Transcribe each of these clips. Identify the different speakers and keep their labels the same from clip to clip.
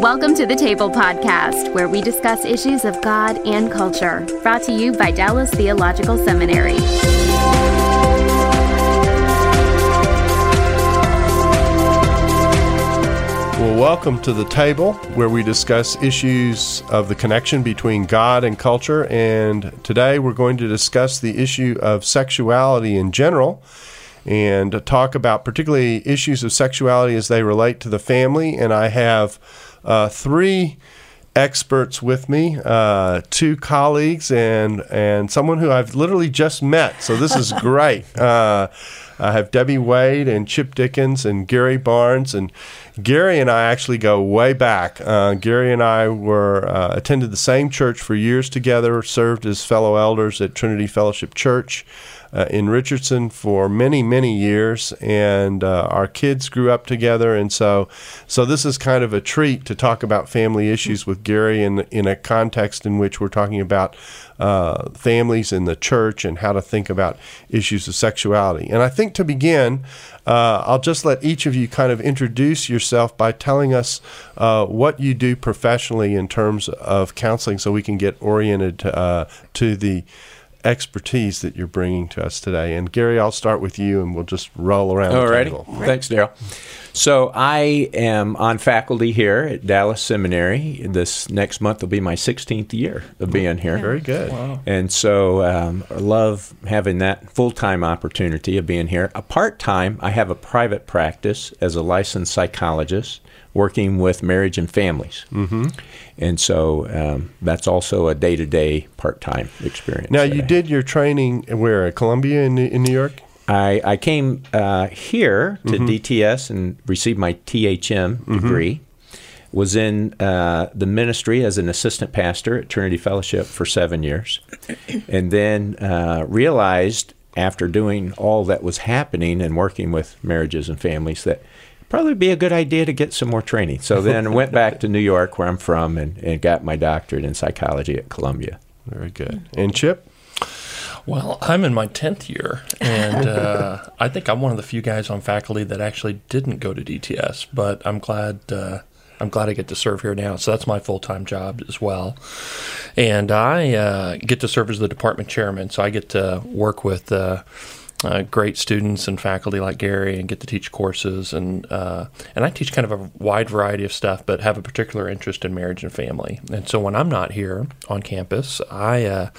Speaker 1: Welcome to the Table Podcast, where we discuss issues of God and culture. Brought to you by Dallas Theological Seminary.
Speaker 2: Well, welcome to the table where we discuss issues of the connection between God and culture. And today we're going to discuss the issue of sexuality in general and talk about particularly issues of sexuality as they relate to the family. And I have uh, three experts with me, uh, two colleagues, and and someone who I've literally just met. So this is great. Uh, I have Debbie Wade and Chip Dickens and Gary Barnes and Gary and I actually go way back. Uh, Gary and I were uh, attended the same church for years together, served as fellow elders at Trinity Fellowship Church uh, in Richardson for many, many years, and uh, our kids grew up together, and so, so this is kind of a treat to talk about family issues with Gary in in a context in which we're talking about uh, families in the church and how to think about issues of sexuality. And I think to begin, uh, I'll just let each of you kind of introduce yourself by telling us uh, what you do professionally in terms of counseling, so we can get oriented uh, to the expertise that you're bringing to us today. And Gary, I'll start with you, and we'll just roll around.
Speaker 3: Alrighty, thanks, Daryl. So I am on faculty here at Dallas Seminary. This next month will be my 16th year of being here.
Speaker 2: Very good.
Speaker 3: Wow. And so um, I love having that full time opportunity of being here. A part time, I have a private practice as a licensed psychologist working with marriage and families. Mm-hmm. And so um, that's also a day to day part time experience.
Speaker 2: Now, you did your training where? At Columbia in, in New York?
Speaker 3: I, I came uh, here to mm-hmm. DTS and received my THM mm-hmm. degree. Was in uh, the ministry as an assistant pastor at Trinity Fellowship for seven years, and then uh, realized after doing all that was happening and working with marriages and families that probably be a good idea to get some more training. So then went back to New York, where I'm from, and, and got my doctorate in psychology at Columbia.
Speaker 2: Very good. And Chip?
Speaker 4: Well, I'm in my 10th year, and uh, I think I'm one of the few guys on faculty that actually didn't go to DTS, but I'm glad. Uh, I'm glad I get to serve here now. So that's my full time job as well. And I uh, get to serve as the department chairman. So I get to work with uh, great students and faculty like Gary and get to teach courses and uh, and I teach kind of a wide variety of stuff, but have a particular interest in marriage and family. And so when I'm not here on campus, I uh,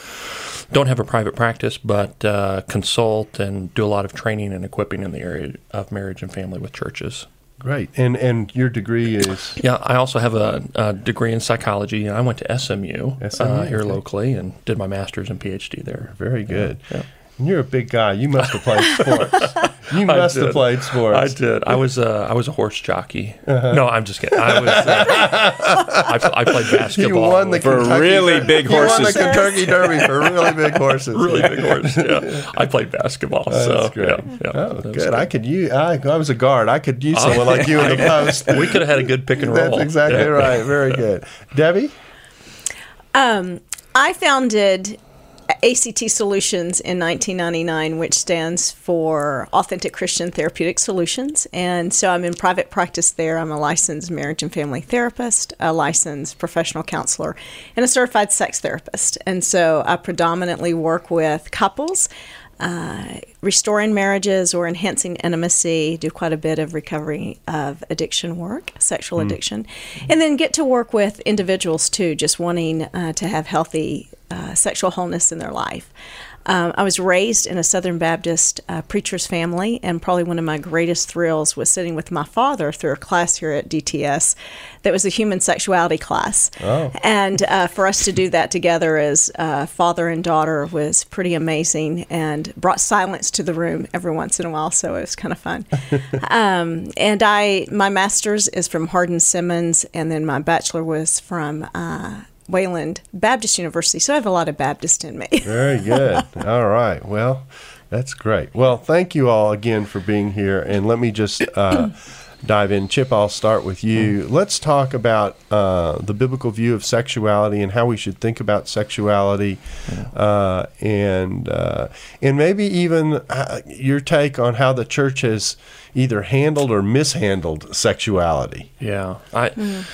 Speaker 4: don't have a private practice, but uh, consult and do a lot of training and equipping in the area of marriage and family with churches.
Speaker 2: Great, and and your degree is
Speaker 4: yeah. I also have a, a degree in psychology, and I went to SMU, SMU uh, here okay. locally and did my master's and PhD there.
Speaker 2: Very good. Yeah, yeah. You're a big guy. You must have played sports. You must have played sports.
Speaker 4: I did. I was uh, I was a horse jockey. Uh-huh. No, I'm just kidding. I was. Uh, I, I, played basketball.
Speaker 2: You won the
Speaker 3: for
Speaker 2: Kentucky
Speaker 3: really Der- big horses.
Speaker 2: You won the Kentucky Derby for really big horses.
Speaker 4: really big horses. Yeah, I played basketball. Oh, so
Speaker 2: great. Yeah, yeah, oh, good. good. I could use. I, I, was a guard. I could use someone like you in the post.
Speaker 4: We could have had a good pick and roll.
Speaker 2: That's exactly yeah. right. Very good, Debbie.
Speaker 5: Um, I founded ACT Solutions in 1999, which stands for Authentic Christian Therapeutic Solutions. And so I'm in private practice there. I'm a licensed marriage and family therapist, a licensed professional counselor, and a certified sex therapist. And so I predominantly work with couples. Uh, restoring marriages or enhancing intimacy, do quite a bit of recovery of addiction work, sexual mm. addiction, and then get to work with individuals too, just wanting uh, to have healthy uh, sexual wholeness in their life. Um, I was raised in a Southern Baptist uh, preacher's family, and probably one of my greatest thrills was sitting with my father through a class here at DTS that was a human sexuality class. Oh. And uh, for us to do that together as uh, father and daughter was pretty amazing and brought silence to the room every once in a while, so it was kind of fun. um, and I, my master's is from Hardin Simmons, and then my bachelor was from uh, Wayland Baptist University, so I have a lot of Baptist in me.
Speaker 2: Very good. all right. Well, that's great. Well, thank you all again for being here. And let me just uh, dive in. Chip, I'll start with you. Let's talk about uh, the biblical view of sexuality and how we should think about sexuality, uh, and uh, and maybe even uh, your take on how the church has either handled or mishandled sexuality.
Speaker 4: Yeah, I. Mm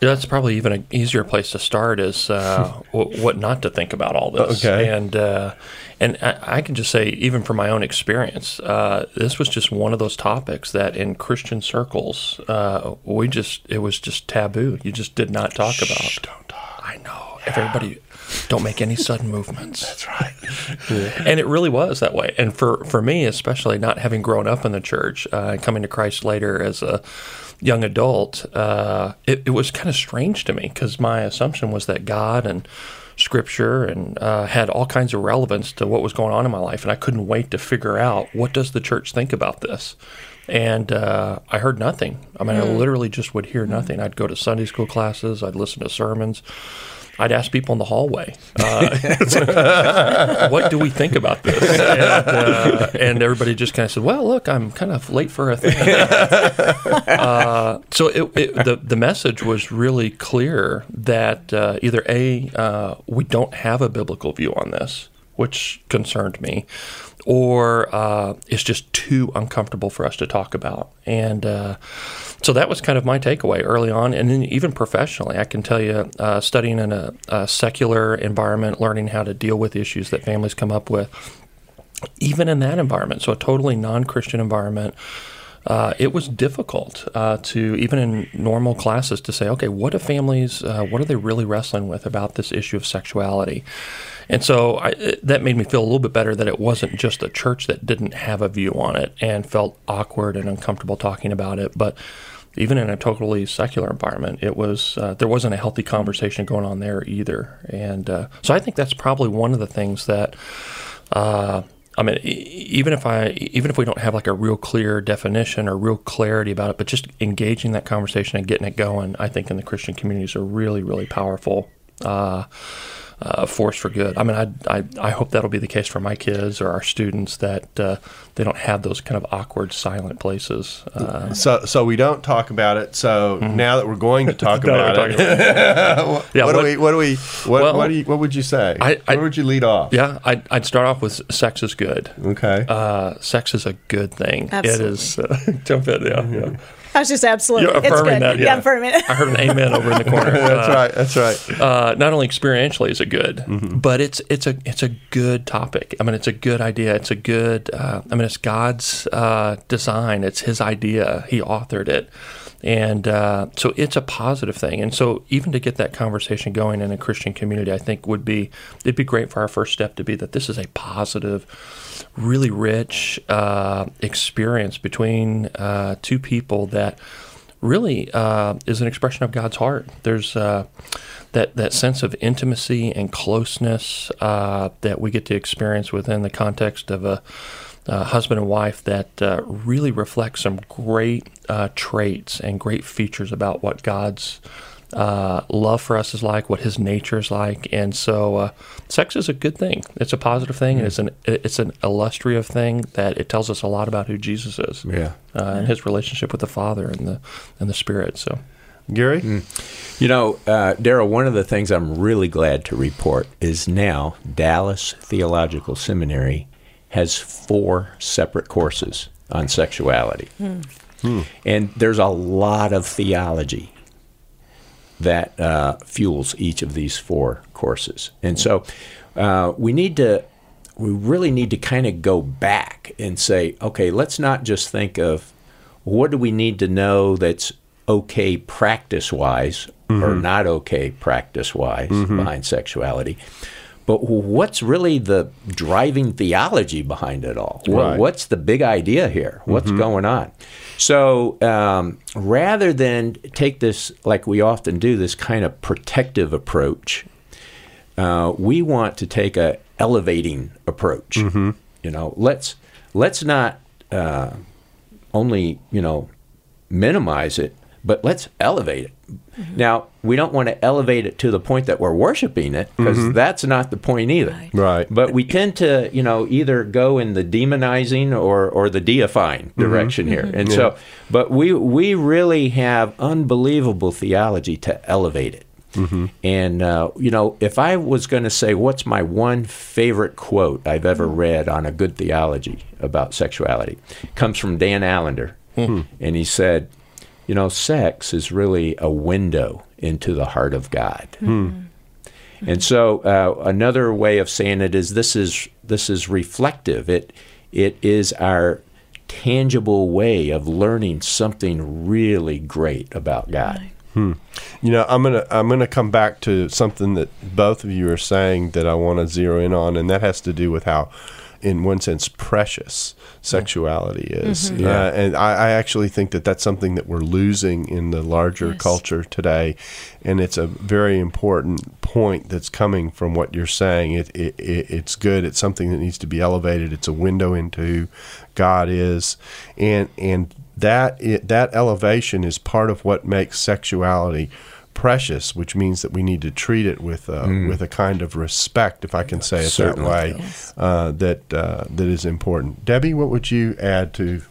Speaker 4: That's probably even an easier place to start is uh, w- what not to think about all this.
Speaker 2: Okay.
Speaker 4: And uh, and I, I can just say, even from my own experience, uh, this was just one of those topics that in Christian circles, uh, we just it was just taboo. You just did not talk about.
Speaker 2: Don't talk.
Speaker 4: I know. Everybody, don't make any sudden movements.
Speaker 2: That's right.
Speaker 4: and it really was that way. And for for me, especially not having grown up in the church, uh, coming to Christ later as a young adult, uh, it, it was kind of strange to me because my assumption was that God and Scripture and uh, had all kinds of relevance to what was going on in my life, and I couldn't wait to figure out what does the church think about this. And uh, I heard nothing. I mean, I literally just would hear nothing. I'd go to Sunday school classes. I'd listen to sermons. I'd ask people in the hallway, uh, what do we think about this? And, uh, and everybody just kind of said, well, look, I'm kind of late for a thing. uh, so it, it, the, the message was really clear that uh, either A, uh, we don't have a biblical view on this, which concerned me, or uh, it's just too uncomfortable for us to talk about. And uh, so that was kind of my takeaway early on. And then even professionally, I can tell you, uh, studying in a, a secular environment, learning how to deal with issues that families come up with, even in that environment, so a totally non Christian environment. Uh, it was difficult uh, to even in normal classes to say, okay, what do families, uh, what are they really wrestling with about this issue of sexuality? And so I, that made me feel a little bit better that it wasn't just a church that didn't have a view on it and felt awkward and uncomfortable talking about it, but even in a totally secular environment, it was uh, there wasn't a healthy conversation going on there either. And uh, so I think that's probably one of the things that. Uh, I mean, even if I, even if we don't have like a real clear definition or real clarity about it, but just engaging that conversation and getting it going, I think in the Christian community is a really, really powerful uh, uh, force for good. I mean, I, I, I hope that'll be the case for my kids or our students that uh, they don't have those kind of awkward, silent places. Uh,
Speaker 2: So, so we don't talk about it. So now that we're going to talk
Speaker 4: Now that
Speaker 2: about it, what,
Speaker 4: Yeah,
Speaker 2: what do we? What do we? What,
Speaker 4: Well,
Speaker 2: what, do you, what would you say?
Speaker 4: I- I-
Speaker 2: Where would you lead off?
Speaker 4: yeah, I'd, I'd start off with sex is good.
Speaker 2: Okay.
Speaker 4: Uh, sex is a good thing.
Speaker 5: Absolutely.
Speaker 4: It is. Uh, jump in, yeah, yeah.
Speaker 5: I was just absolutely.
Speaker 4: You're
Speaker 5: it's
Speaker 4: affirming
Speaker 5: good.
Speaker 4: that,
Speaker 5: yeah.
Speaker 4: yeah.
Speaker 5: I'm affirming it.
Speaker 4: I heard an amen over in the corner.
Speaker 2: that's
Speaker 4: Uh,
Speaker 2: right. That's right.
Speaker 4: uh, not only experientially is it good,
Speaker 2: Mm-hmm.
Speaker 4: but it's it's a it's a good topic. I mean, it's a good idea. It's a good. Uh, I mean, it's God's uh, design. It's His idea. He authored it, and uh, so it's a positive thing. And so, even to get that conversation going in a Christian community, I think would be it'd be great for our first step to be that this is a positive, really rich uh, experience between uh, two people that really uh, is an expression of God's heart. There's uh, that that sense of intimacy and closeness uh, that we get to experience within the context of a, uh husband and wife that uh, really reflect some great uh, traits and great features about what God's uh, love for us is like, what His nature is like, and so uh, sex is a good thing. It's a positive thing, and it's an it's an illustrative thing that it tells us a lot about who Jesus is
Speaker 2: Yeah.
Speaker 4: uh, and his relationship with the Father and the and the Spirit. So
Speaker 2: Gary.
Speaker 3: You know, uh, Daryl, one of the things I'm really glad to report is now Dallas Theological Seminary has four separate courses on sexuality. And there's a lot of theology that uh, fuels each of these four courses. And so uh, we need to, we really need to kind of go back and say, okay, let's not just think of what do we need to know that's okay practice wise or not okay practice wise behind sexuality. But what's really the driving theology behind it all? Wha- What's the big idea here? What's going on? So um, rather than take this, like we often do, this kind of protective approach, uh, we want to take a elevating approach. You know, let's let's not uh, only you know minimize it, but let's elevate it. Now, we don't want to elevate it to the point that we're worshiping it because mm-hmm. that's not the point either.
Speaker 5: Right.
Speaker 2: Right.
Speaker 3: But we tend to, you know, either go in the demonizing or, or the deifying mm-hmm. direction here. Mm-hmm. And so, but we we really have unbelievable theology to elevate it. And uh, you know, if I was going to say what's my one favorite quote I've ever read on a good theology about sexuality, comes from Dan Allender, hmm. and he said, you know, sex is really a window into the heart of God. Hmm. Hmm. And so uh, another way of saying it is this is this is reflective. It it is our tangible way of learning something really great about God. Hmm.
Speaker 2: You know, I'm gonna I'm gonna come back to something that both of you are saying that I want to zero in on, and that has to do with how, in one sense, precious sexuality is.
Speaker 3: Yeah.
Speaker 2: Uh, and I, I actually think that that's something that we're losing in the larger
Speaker 5: Yes.
Speaker 2: culture today, and it's a very important point that's coming from what you're saying. It, it, it it's good. It's something that needs to be elevated. It's a window into who God is, and and that it, that elevation is part of what makes sexuality precious, which means that we need to treat it with a, with a kind of respect, if I can say it
Speaker 3: Certainly.
Speaker 2: that way,
Speaker 5: Yes.
Speaker 2: uh, that uh, that is important. Debbie, what would you add to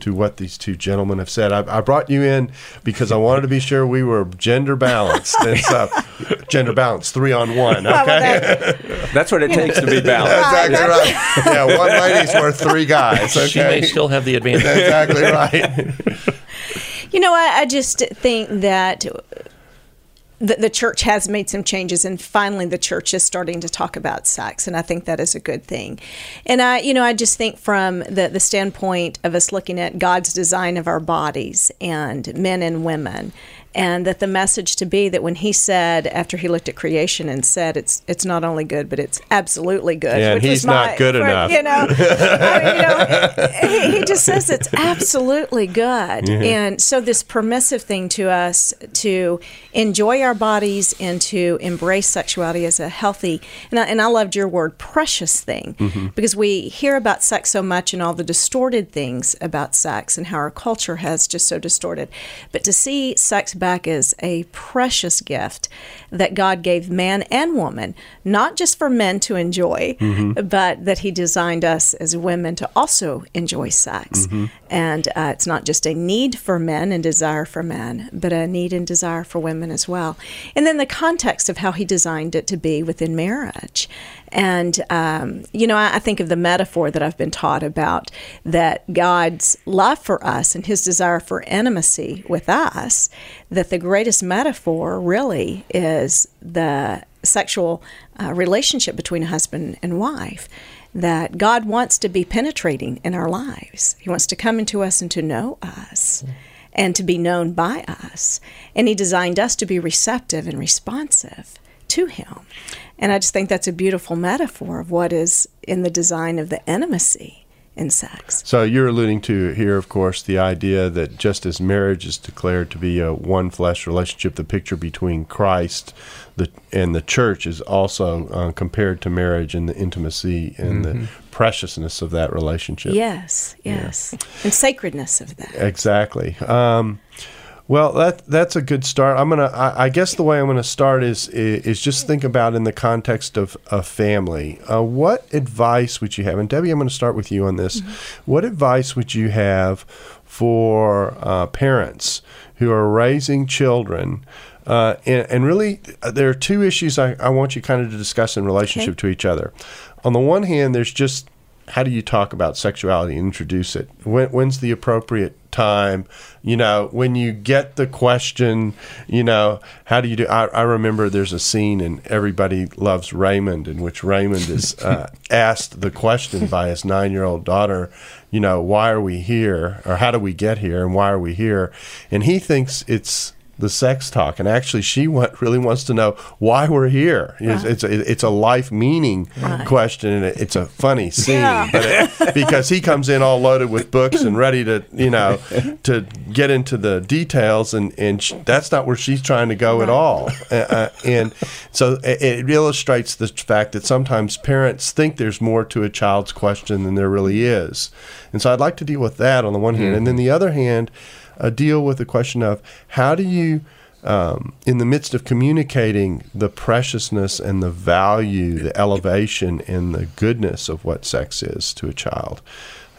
Speaker 2: to what these two gentlemen have said? I, I brought you in because I wanted to be sure we were gender balanced, and so gender balanced, three on one. Okay,
Speaker 5: that-
Speaker 3: That's what it takes to be balanced.
Speaker 2: That's exactly right. Yeah, one lady's worth three guys. Okay,
Speaker 4: She may still have the advantage.
Speaker 2: exactly right.
Speaker 5: You know, I, I just think that the, the church has made some changes, and finally, the church is starting to talk about sex, and I think that is a good thing. And I, you know, I just think from the the standpoint of us looking at God's design of our bodies and men and women. And that the message to be that when he said after he looked at creation and said it's it's not only good but it's absolutely good.
Speaker 2: Yeah,
Speaker 5: which
Speaker 2: he's not
Speaker 5: my-
Speaker 2: good
Speaker 5: for-
Speaker 2: enough.
Speaker 5: You know, I mean, you know, he, he just says it's absolutely good. And so, this permissive thing to us to enjoy our bodies and to embrace sexuality as a healthy, and I, and I loved your word, precious thing,
Speaker 2: Mm-hmm.
Speaker 5: because we hear about sex so much and all the distorted things about sex and how our culture has just so distorted. But to see sex back as a precious gift that God gave man and woman, not just for men to enjoy, but that He designed us as women to also enjoy sex. And uh, it's not just a need for men and desire for men, but a need and desire for women as well. And then the context of how He designed it to be within marriage. And, um, you know, I, I think of the metaphor that I've been taught about that God's love for us and his desire for intimacy with us, that the greatest metaphor really is the sexual uh, relationship between a husband and wife. That God wants to be penetrating in our lives. He wants to come into us and to know us and to be known by us. And He designed us to be receptive and responsive to Him. And I just think that's a beautiful metaphor of what is in the design of the intimacy in sex.
Speaker 2: So you're alluding to here, of course, the idea that just as marriage is declared to be a one flesh relationship, the picture between Christ the, and the church is also uh, compared to marriage and the intimacy and the preciousness of that relationship.
Speaker 5: Yes, yes. And sacredness of that.
Speaker 2: Exactly. Um, well, that that's a good start. I'm gonna. I, I guess the way I'm gonna start is is just think about in the context of a family. Uh, what advice would you have? And Debbie, I'm going to start with you on this. What advice would you have for uh, parents who are raising children? Uh, and, and really, uh, there are two issues I, I want you kind of to discuss in relationship to each other. On the one hand, there's just how do you talk about sexuality and introduce it? When, when's the appropriate time? You know, when you get the question, you know, how do you do? I, I remember there's a scene in Everybody Loves Raymond in which Raymond is uh, asked the question by his nine year old daughter, you know, why are we here? Or how do we get here? And why are we here? And he thinks it's the sex talk, and actually, she want, really wants to know why we're here. It's, it's a, it's a life meaning question, and it, it's a funny scene,
Speaker 5: Yeah.
Speaker 2: but it, because he comes in all loaded with books and ready to, you know, to get into the details, and and sh- that's not where she's trying to go at all. Uh, and so it, it illustrates the fact that sometimes parents think there's more to a child's question than there really is, and so I'd like to deal with that on the one hand, and then the other hand uh, deal with the question of how do you, um, in the midst of communicating the preciousness and the value, the elevation and the goodness of what sex is to a child,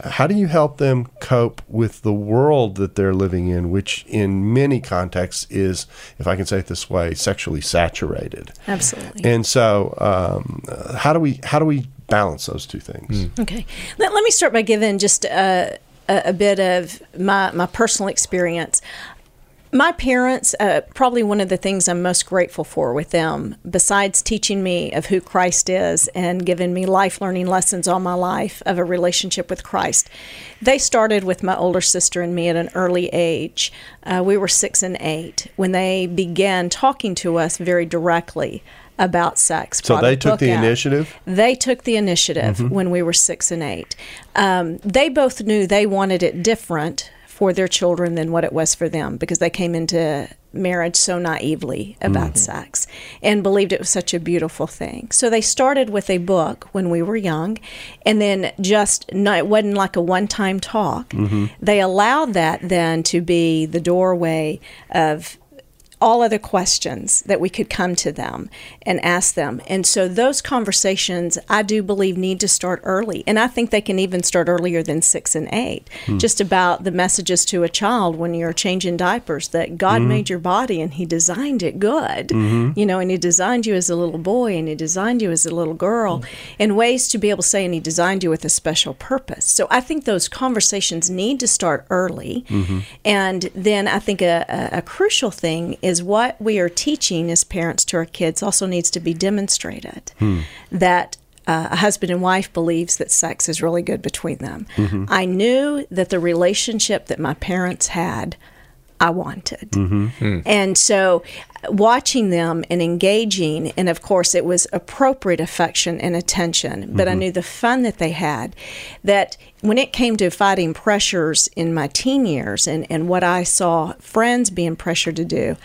Speaker 2: how do you help them cope with the world that they're living in, which in many contexts is, if I can say it this way, sexually saturated?
Speaker 5: Absolutely.
Speaker 2: And so, um, uh, how do we how do we balance those two things?
Speaker 5: Okay. Let, let me start by giving just a, a, a bit of my, my personal experience. my parents, uh, probably one of the things I'm most grateful for with them, besides teaching me of who Christ is and giving me life learning lessons all my life of a relationship with Christ, they started with my older sister and me at an early age. Uh, we were six and eight when they began talking to us very directly about sex.
Speaker 2: So they took the
Speaker 5: out.
Speaker 2: initiative?
Speaker 5: They took the initiative mm-hmm. when we were six and eight. Um, they both knew they wanted it different for their children than what it was for them because they came into marriage so naively about mm-hmm. sex and believed it was such a beautiful thing. So they started with a book when we were young and then just no, it wasn't like a one-time talk. Mm-hmm. They allowed that then to be the doorway of all other questions that we could come to them and ask them. And so those conversations, I do believe, need to start early. And I think they can even start earlier than six and eight, hmm. just about the messages to a child when you're changing diapers that God hmm. made your body and He designed it good, mm-hmm. you know, and He designed you as a little boy and He designed you as a little girl, hmm. in ways to be able to say, and He designed you with a special purpose. So I think those conversations need to start early. Mm-hmm. And then I think a, a, a crucial thing is what we are teaching as parents to our kids also needs to be demonstrated. That uh, a husband and wife believes that sex is really good between them. I knew that the relationship that my parents had, I wanted. Mm-hmm. Hmm. And so watching them and engaging, and of course, it was appropriate affection and attention, but I mm-hmm. knew the fun that they had. That when it came to fighting pressures in my teen years and, and what I saw friends being pressured to do,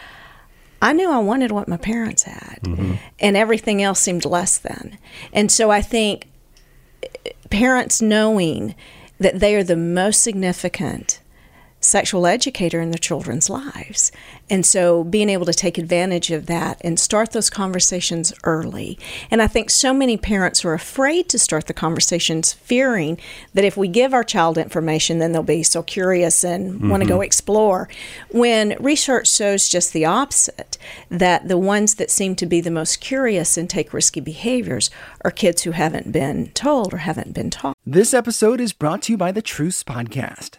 Speaker 5: I knew I wanted what my parents had, mm-hmm. and everything else seemed less than. And so I think eh, parents knowing that they are the most significant sexual educator in their children's lives. And so being able to take advantage of that and start those conversations early. And I think so many parents are afraid to start the conversations, fearing that if we give our child information, then they'll be so curious and want to go mm-hmm. explore. When research shows just the opposite, that the ones that seem to be the most curious and take risky behaviors are kids who haven't been told or haven't been taught.
Speaker 6: This episode is brought to you by the Truce Podcast.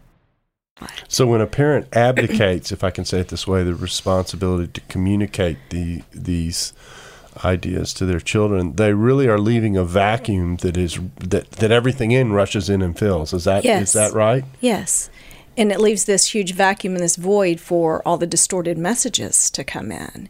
Speaker 2: So when a parent abdicates, if I can say it this way, the responsibility to communicate the these ideas to their children, they really are leaving a vacuum that is that, that everything in rushes in and fills. Is that is
Speaker 5: Yes.
Speaker 2: that right?
Speaker 5: Yes. And it leaves this huge vacuum and this void for all the distorted messages to come in.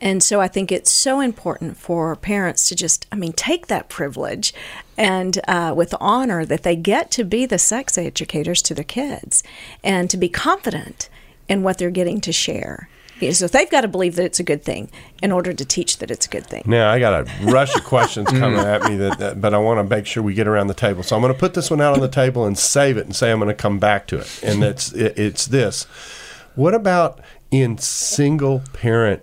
Speaker 5: And so I think it's so important for parents to just, I mean, take that privilege and uh, with honor that they get to be the sex educators to their kids and to be confident in what they're getting to share. Yeah, So they've got to believe that it's a good thing in order to teach that it's a good thing.
Speaker 2: Now I got a rush of questions coming at me, that, that but I want to make sure we get around the table. So I'm going to put this one out on the table and save it, and say I'm going to come back to it. And it's it, it's this: What about in single parent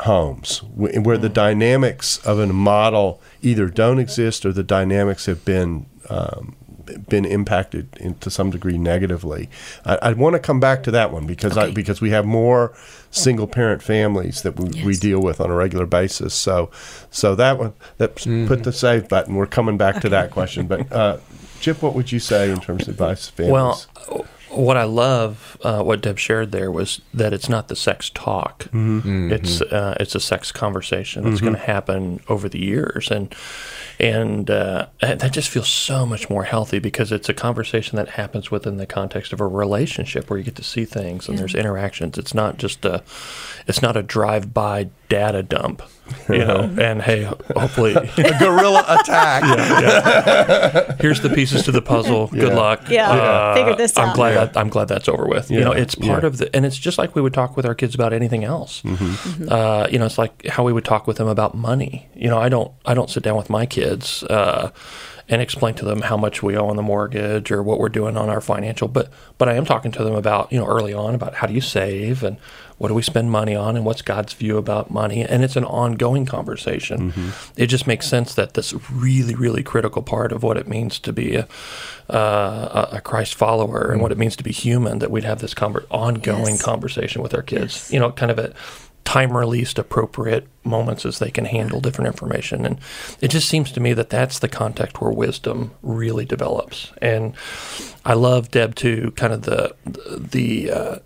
Speaker 2: homes wh- where the dynamics of a model either don't exist or the dynamics have been um, been impacted in, to some degree negatively. I, I want to come back to that one because I, because we have more single parent families that we, we deal with on a regular basis. So so that one that put the save button. We're coming back to that question. But uh, Chip, what would you say in terms of advice to families?
Speaker 4: Well, what I love, uh, what Deb shared there was that it's not the sex talk.
Speaker 2: Mm-hmm.
Speaker 4: It's uh, it's a sex conversation that's going to happen over the years, and and uh, that just feels so much more healthy because it's a conversation that happens within the context of a relationship where you get to see things and there's interactions. It's not just a it's not a drive by data dump, you know. and hey, hopefully,
Speaker 2: A guerrilla attack.
Speaker 4: here's the pieces to the puzzle. Good luck. Uh,
Speaker 5: Yeah. Figure this out.
Speaker 4: I'm glad that, I'm glad that's over with. You know, it's part
Speaker 2: Yeah.
Speaker 4: of the, and it's just like we would talk with our kids about anything else.
Speaker 2: Mm-hmm.
Speaker 4: Uh, you know, it's like how we would talk with them about money. You know, I don't I don't sit down with my kids. Uh, and explain to them how much we owe on the mortgage or what we're doing on our financial, but but I am talking to them about you know early on about how do you save and what do we spend money on and what's God's view about money, and it's an ongoing conversation. It just makes sense that this really really critical part of what it means to be a, uh, a a Christ follower and what it means to be human that we'd have this conver- ongoing
Speaker 5: Yes.
Speaker 4: conversation with our kids. You know, kind of a time released appropriate moments as they can handle different information. And it just seems to me that that's the context where wisdom really develops. And i love deb too kind of the the uh,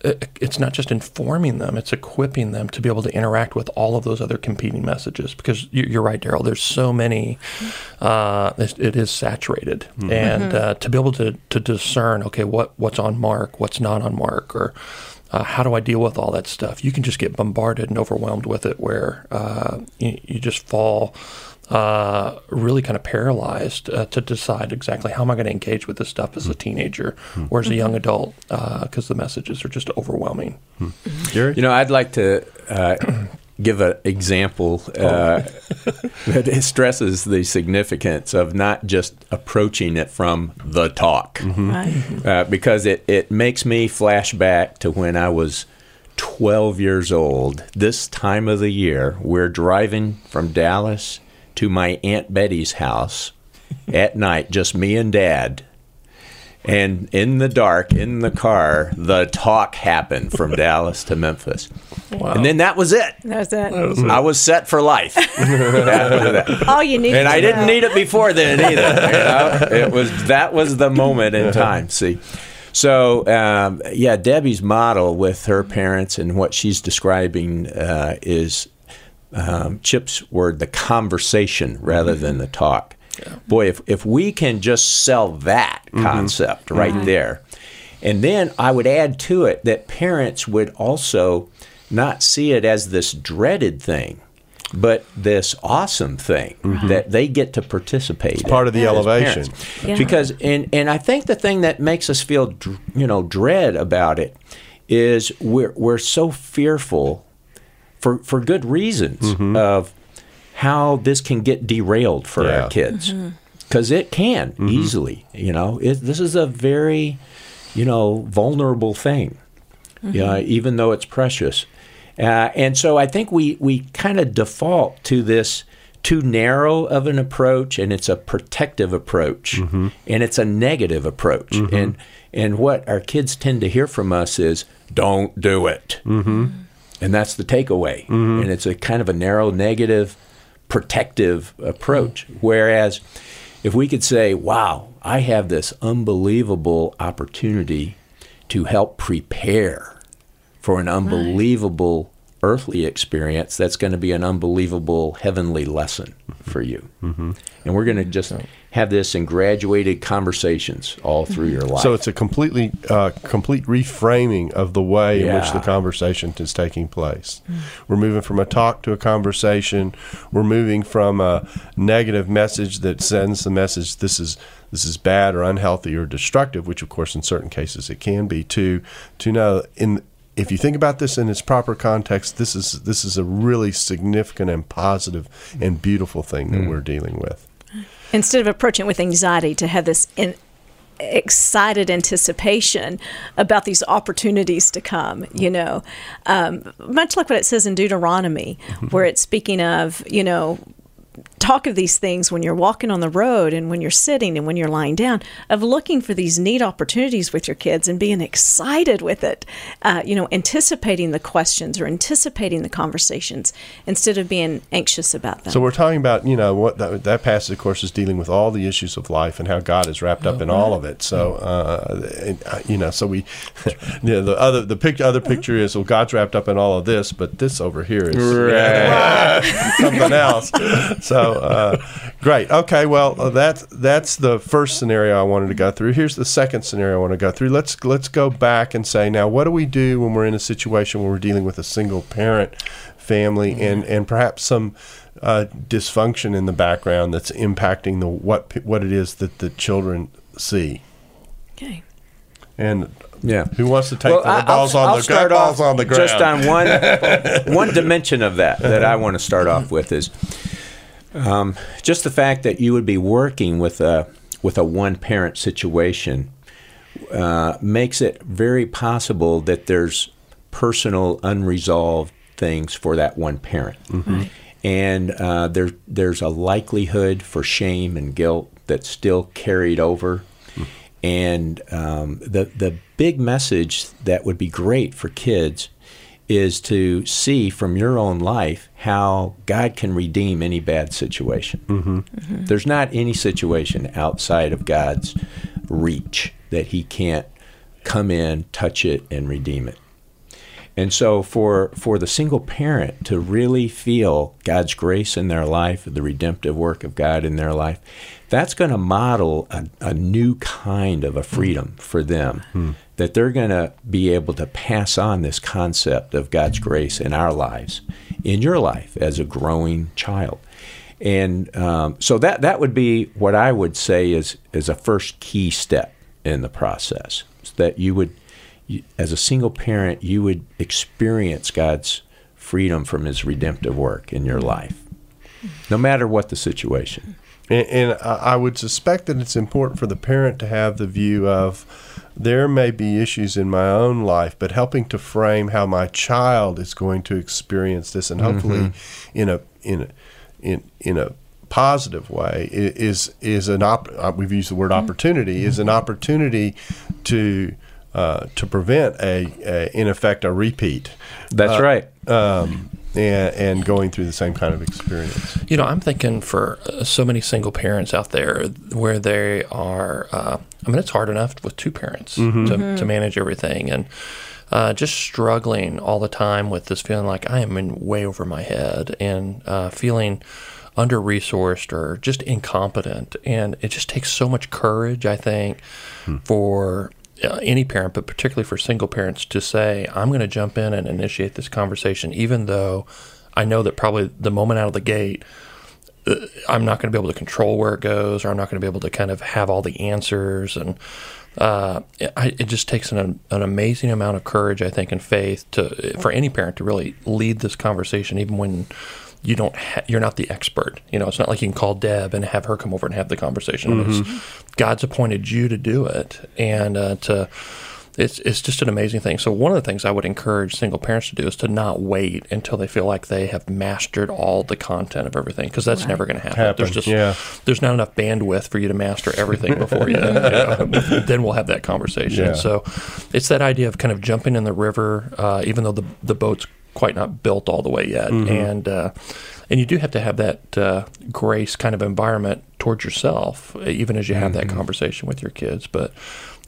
Speaker 4: it's not just informing them it's equipping them to be able to interact with all of those other competing messages. Because you- you're right daryl there's so many uh, it it is saturated. And uh, to be able to, to discern okay what what's on mark what's not on mark or uh, how do I deal with all that stuff? You can just get bombarded and overwhelmed with it, where uh, you, you just fall uh, really kind of paralyzed uh, to decide exactly how am I going to engage with this stuff as a teenager or as a young adult, because the messages are just overwhelming.
Speaker 2: Gary?
Speaker 3: You know, I'd like to uh, give an example uh, that stresses the significance of not just approaching it from the talk,
Speaker 5: Right.
Speaker 3: uh, because it, it makes me flash back to when I was 12 years old. This time of the year, we're driving from Dallas to my Aunt Betty's house at night, just me and Dad. And in the dark, in the car, the talk happened from Dallas to Memphis. And then that was it.
Speaker 5: That's it.
Speaker 3: I was set for life.
Speaker 5: All you need.
Speaker 3: And I didn't
Speaker 5: know.
Speaker 3: need it before then either. you know? It was that was the moment in time. See, so um, yeah, Debbie's model with her parents and what she's describing uh, is um, Chip's word, the conversation rather than the talk. Boy, if if we can just sell that concept right there, and then I would add to it that parents would also not see it as this dreaded thing, but this awesome thing mm-hmm. that they get to participate. in
Speaker 2: part of the elevation.
Speaker 5: Yeah.
Speaker 3: Because and and I think the thing that makes us feel you know dread about it is we're we're so fearful for for good reasons mm-hmm. of how this can get derailed for
Speaker 2: Yeah.
Speaker 3: our kids mm-hmm. because it can easily you know? It, this is a very you know vulnerable thing. Yeah even though it's precious uh, and so i think we we kind of default to this too narrow of an approach and it's a protective approach and it's a negative approach. And and what our kids tend to hear from us is don't do it. Mm-hmm. and that's the takeaway. And it's a kind of a narrow negative protective approach. Whereas if we could say wow i have this unbelievable opportunity to help prepare for an unbelievable earthly experience that's going to be an unbelievable heavenly lesson for you. Mm-hmm. And we're going to just have this in graduated conversations all through your life.
Speaker 2: So it's a completely uh, complete reframing of the way in which the conversation is taking place. We're moving from a talk to a conversation. We're moving from a negative message that sends the message this is this is bad or unhealthy or destructive, which of course in certain cases it can be, to to know in if you think about this in its proper context, this is this is a really significant and positive and beautiful thing that hmm. we're dealing with.
Speaker 5: instead of approaching with anxiety to have this in, excited anticipation about these opportunities to come mm-hmm. you know um, much like what it says in deuteronomy mm-hmm. where it's speaking of you know talk of these things when you're walking on the road and when you're sitting and when you're lying down of looking for these neat opportunities with your kids and being excited with it. Uh, you know anticipating the questions or anticipating the conversations instead of being anxious about them.
Speaker 2: So we're talking about you know what that, that passage, of course, is dealing with all the issues of life and how God is wrapped up in all of it. So uh, uh, you know, so we, you know, the other the pic, other picture is well, God's wrapped up in all of this, but this over here is something else. So uh, great, okay, well uh, that's that's the first scenario I wanted to go through. Here's the second scenario I want to go through. Let's let's go back and say now, what do we do when we're in a situation where we're dealing with a single parent family and and perhaps some uh, dysfunction in the background that's impacting the what what it is that the children see.
Speaker 5: okay
Speaker 2: And
Speaker 3: Yeah.
Speaker 2: who wants to take
Speaker 3: Well,
Speaker 2: the
Speaker 3: I-
Speaker 2: balls
Speaker 3: I'll,
Speaker 2: on
Speaker 3: I'll
Speaker 2: the
Speaker 3: start
Speaker 2: balls
Speaker 3: off
Speaker 2: on the ground?
Speaker 3: just on one one dimension of that that I want to start off with is um, just the fact that you would be working with a with a one parent situation uh, makes it very possible that there's personal unresolved things for that one parent, and uh, there there's a likelihood for shame and guilt that's still carried over. And um, the the big message that would be great for kids is to see from your own life how God can redeem any bad situation. Mm-hmm. There's not any situation outside of God's reach that He can't come in, touch it, and redeem it. And so, for for the single parent to really feel God's grace in their life, the redemptive work of God in their life, that's going to model a, a new kind of a freedom for them. That they're going to be able to pass on this concept of God's grace in our lives, in your life as a growing child. And um, so that that would be what I would say is is a first key step in the process. That you would as a single parent, you would experience God's freedom from His redemptive work in your life, no matter what the situation.
Speaker 2: And, and I would suspect that it's important for the parent to have the view of there may be issues in my own life, but helping to frame how my child is going to experience this, and hopefully, in a in a in in a positive way, is is an op- uh, we've used the word opportunity is an opportunity to. Uh, to prevent a, a, in effect, a repeat.
Speaker 3: That's right.
Speaker 2: Um, and, and going through the same kind of experience.
Speaker 4: You know, I'm thinking for uh, so many single parents out there where they are, uh, I mean, it's hard enough with two parents to, to manage everything and uh, just struggling all the time with this feeling like I am in way over my head and uh, feeling under resourced or just incompetent. And it just takes so much courage, I think, for uh, any parent, but particularly for single parents, to say, I'm going to jump in and initiate this conversation, even though I know that probably the moment out of the gate, uh, I'm not going to be able to control where it goes, or I'm not going to be able to kind of have all the answers. And uh, I, it just takes an, an amazing amount of courage, I think, and faith to for any parent to really lead this conversation, even when you don't ha- you're not the expert. You know, it's not like you can call Deb and have her come over and have the conversation. It's- God's appointed you to do it, and uh, to it's it's just an amazing thing. So one of the things I would encourage single parents to do is to not wait until they feel like they have mastered all the content of everything because that's never going to happen.
Speaker 2: Happen,
Speaker 4: There's just
Speaker 2: yeah.
Speaker 4: there's not enough bandwidth for you to master everything before you. you know, then we'll have that conversation.
Speaker 2: Yeah.
Speaker 4: So it's that idea of kind of jumping in the river, uh, even though the the boat's quite not built all the way yet,
Speaker 2: Mm-hmm.
Speaker 4: and uh, and you do have to have that uh, grace kind of environment towards yourself, even as you have
Speaker 2: Mm-hmm.
Speaker 4: that conversation with your kids. But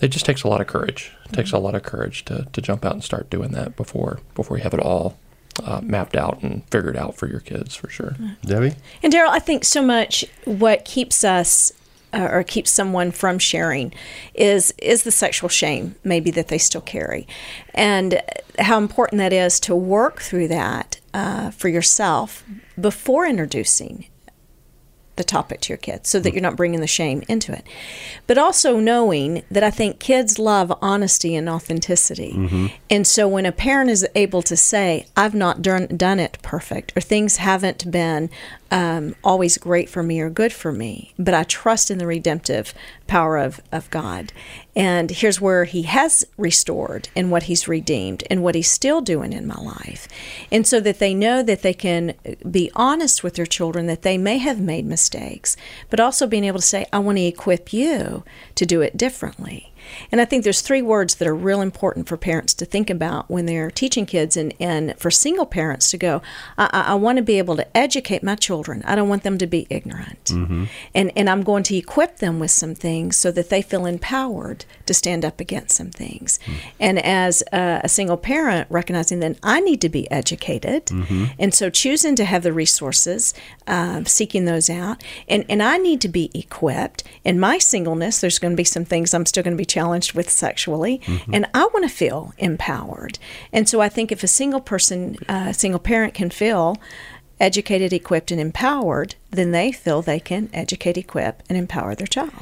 Speaker 4: it just takes a lot of courage. It takes a lot of courage to, to jump out and start doing that before before you have it all uh, mapped out and figured out for your kids for sure.
Speaker 2: Debbie?
Speaker 5: And Daryl, I think so much what keeps us uh, or keeps someone from sharing is is the sexual shame maybe that they still carry, and how important that is to work through that uh, for yourself before introducing the topic to your kids so that you're not bringing the shame into it. But also knowing that I think kids love honesty and authenticity. And so when a parent is able to say, I've not done, done it perfect, or things haven't been um, always great for me or good for me, but I trust in the redemptive power of, of God. And here's where He has restored and what He's redeemed and what He's still doing in my life. And so that they know that they can be honest with their children, that they may have made mistakes, but also being able to say, I want to equip you to do it differently. And I think there's three words that are real important for parents to think about when they're teaching kids, and, and for single parents to go, I, I, want to be able to educate my children. I don't want them to be ignorant. Mm-hmm. And, and I'm going to equip them with some things so that they feel empowered to stand up against some things. Mm-hmm. And as a, a single parent, recognizing that I need to be educated, mm-hmm. and so choosing to have the resources, uh, seeking those out, and, and I need to be equipped. In my singleness, there's going to be some things I'm still going to be challenged with sexually, and I want to feel empowered. And so I think if a single person, a uh, single parent can feel educated, equipped, and empowered, then they feel they can educate, equip, and empower their child.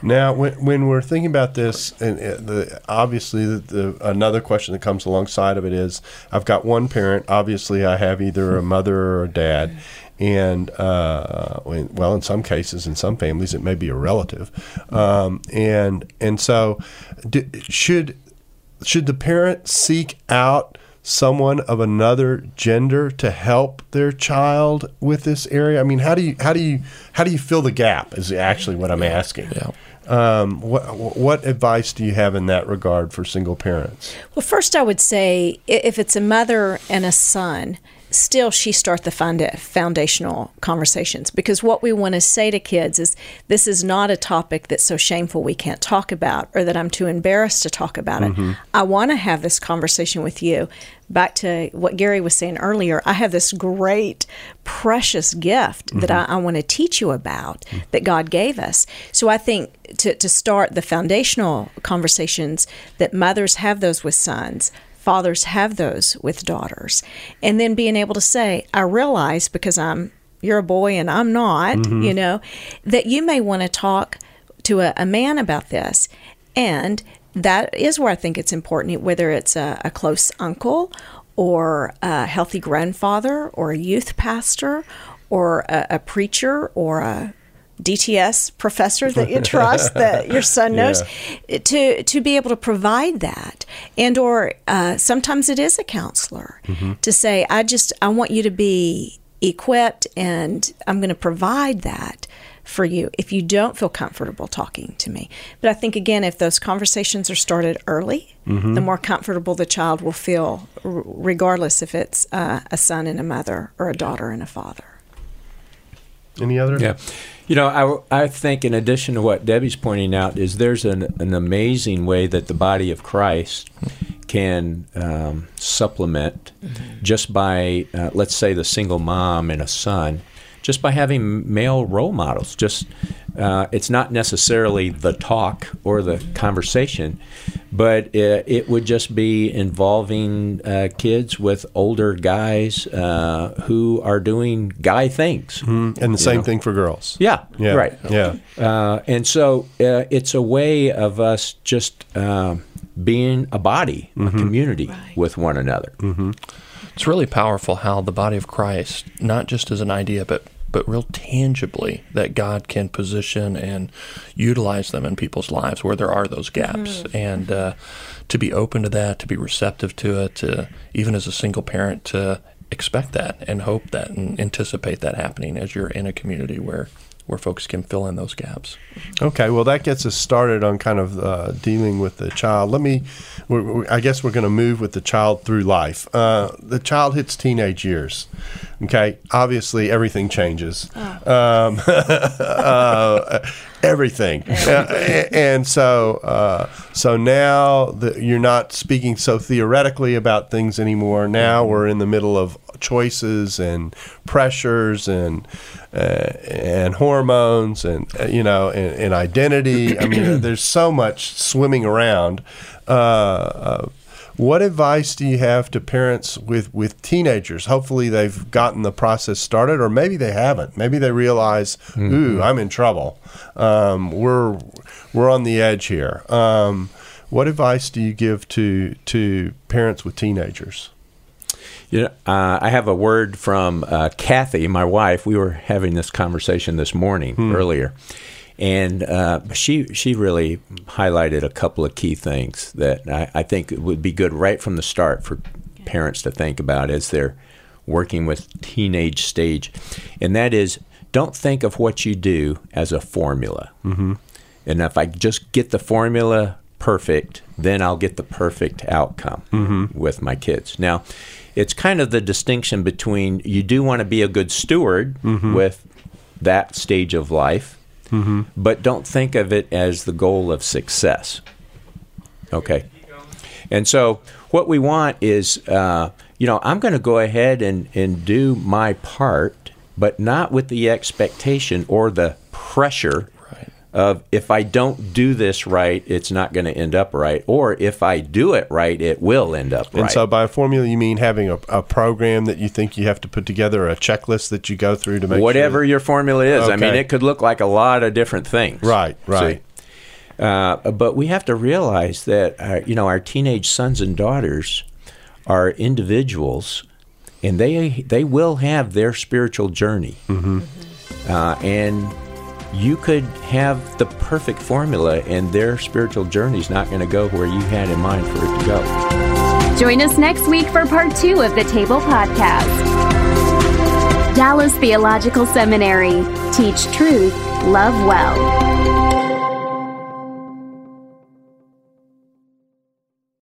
Speaker 2: Now, when, when we're thinking about this, and uh, the, obviously, the, the, another question that comes alongside of it is I've got one parent. Obviously, I have either a mother or a dad. And, uh, well, in some cases, in some families, it may be a relative. Um, and, and so, d should, should the parent seek out someone of another gender to help their child with this area? I mean, how do you how do you how do you fill the gap? Is actually what I'm asking.
Speaker 4: Yeah.
Speaker 2: Um, what what advice do you have in that regard for single parents?
Speaker 5: Well, first, I would say if it's a mother and a son, still she start the founda- foundational conversations because what we want to say to kids is this is not a topic that's so shameful we can't talk about or that I'm too embarrassed to talk about it. Mm-hmm. I want to have this conversation with you. Back to what Gary was saying earlier, I have this great, precious gift that mm-hmm. I, I want to teach you about mm. that God gave us. So I think to, to start the foundational conversations that mothers have those with sons, fathers have those with daughters, and then being able to say, I realize because I'm you're a boy and I'm not, mm-hmm. you know, that you may want to talk to a, a man about this. And that is where I think it's important, whether it's a, a close uncle or a healthy grandfather or a youth pastor or a, a preacher or a DTS professor that you trust that your son knows to to be able to provide that and or uh, sometimes it is a counselor to say I just I want you to be equipped and I'm going to provide that for you if you don't feel comfortable talking to me. But I think again if those conversations are started early, the more comfortable the child will feel r- regardless if it's uh, a son and a mother or a daughter and a father.
Speaker 2: Any other?
Speaker 3: Yeah. You know, I, I think in addition to what Debbie's pointing out is there's an, an amazing way that the body of Christ can um, supplement just by, uh, let's say, the single mom and a son, just by having male role models. Just uh, it's not necessarily the talk or the conversation, but it, it would just be involving uh, kids with older guys uh, who are doing guy things.
Speaker 2: And the same
Speaker 3: know.
Speaker 2: thing for girls.
Speaker 3: Yeah,
Speaker 2: Yeah.
Speaker 3: right.
Speaker 2: Yeah.
Speaker 3: Uh, and so uh, it's a way of us just um being a body, a community with one another.
Speaker 4: It's really powerful how the body of Christ, not just as an idea, but but real tangibly that God can position and utilize them in people's lives where there are those gaps, and uh, to be open to that, to be receptive to it, to even as a single parent to expect that and hope that and anticipate that happening as you're in a community where where folks can fill in those gaps.
Speaker 2: Okay, well, that gets us started on kind of uh, dealing with the child. Let me, we're, we I guess we're going to move with the child through life. Uh, the child hits teenage years. Okay, obviously everything changes. Um, uh, everything, Uh, and so uh, so now the, you're not speaking so theoretically about things anymore. Now we're in the middle of choices and pressures and uh, and hormones and uh, you know and, and identity. I mean, there's so much swimming around. Uh, uh, What advice do you have to parents with, with teenagers? Hopefully, they've gotten the process started, or maybe they haven't. Maybe they realize,
Speaker 3: Mm-hmm.
Speaker 2: "Ooh, I'm in trouble. Um, we're we're on the edge here." Um, what advice do you give to to parents with teenagers?
Speaker 3: You know, uh, I have a word from uh, Kathy, my wife. We were having this conversation this morning earlier, and uh, she she really highlighted a couple of key things that I, I think would be good right from the start for parents to think about as they're working with teenage stage, and that is don't think of what you do as a formula. Mm-hmm. And if I just get the formula perfect, then I'll get the perfect outcome with my kids. Now, it's kind of the distinction between you do want to be a good steward with that stage of life, but don't think of it as the goal of success. Okay. And so, what we want is, uh, you know, I'm going to go ahead and, and do my part, but not with the expectation or the pressure. Of if I don't do this right, it's not going to end up right, or if I do it right, it will end up right.
Speaker 2: And so, by a formula, you mean having a, a program that you think you have to put together, a checklist that you go through to make
Speaker 3: Whatever
Speaker 2: Sure.
Speaker 3: your formula is, I mean, it could look like a lot of different things.
Speaker 2: Right, right.
Speaker 3: See? Uh, but we have to realize that uh, you know our teenage sons and daughters are individuals, and they they will have their spiritual journey, mm-hmm. uh, and you could have the perfect formula, and their spiritual journey is not going to go where you had in mind for it to go.
Speaker 1: Join us next week for part two of the Table Podcast. Dallas Theological Seminary. Teach truth, love well.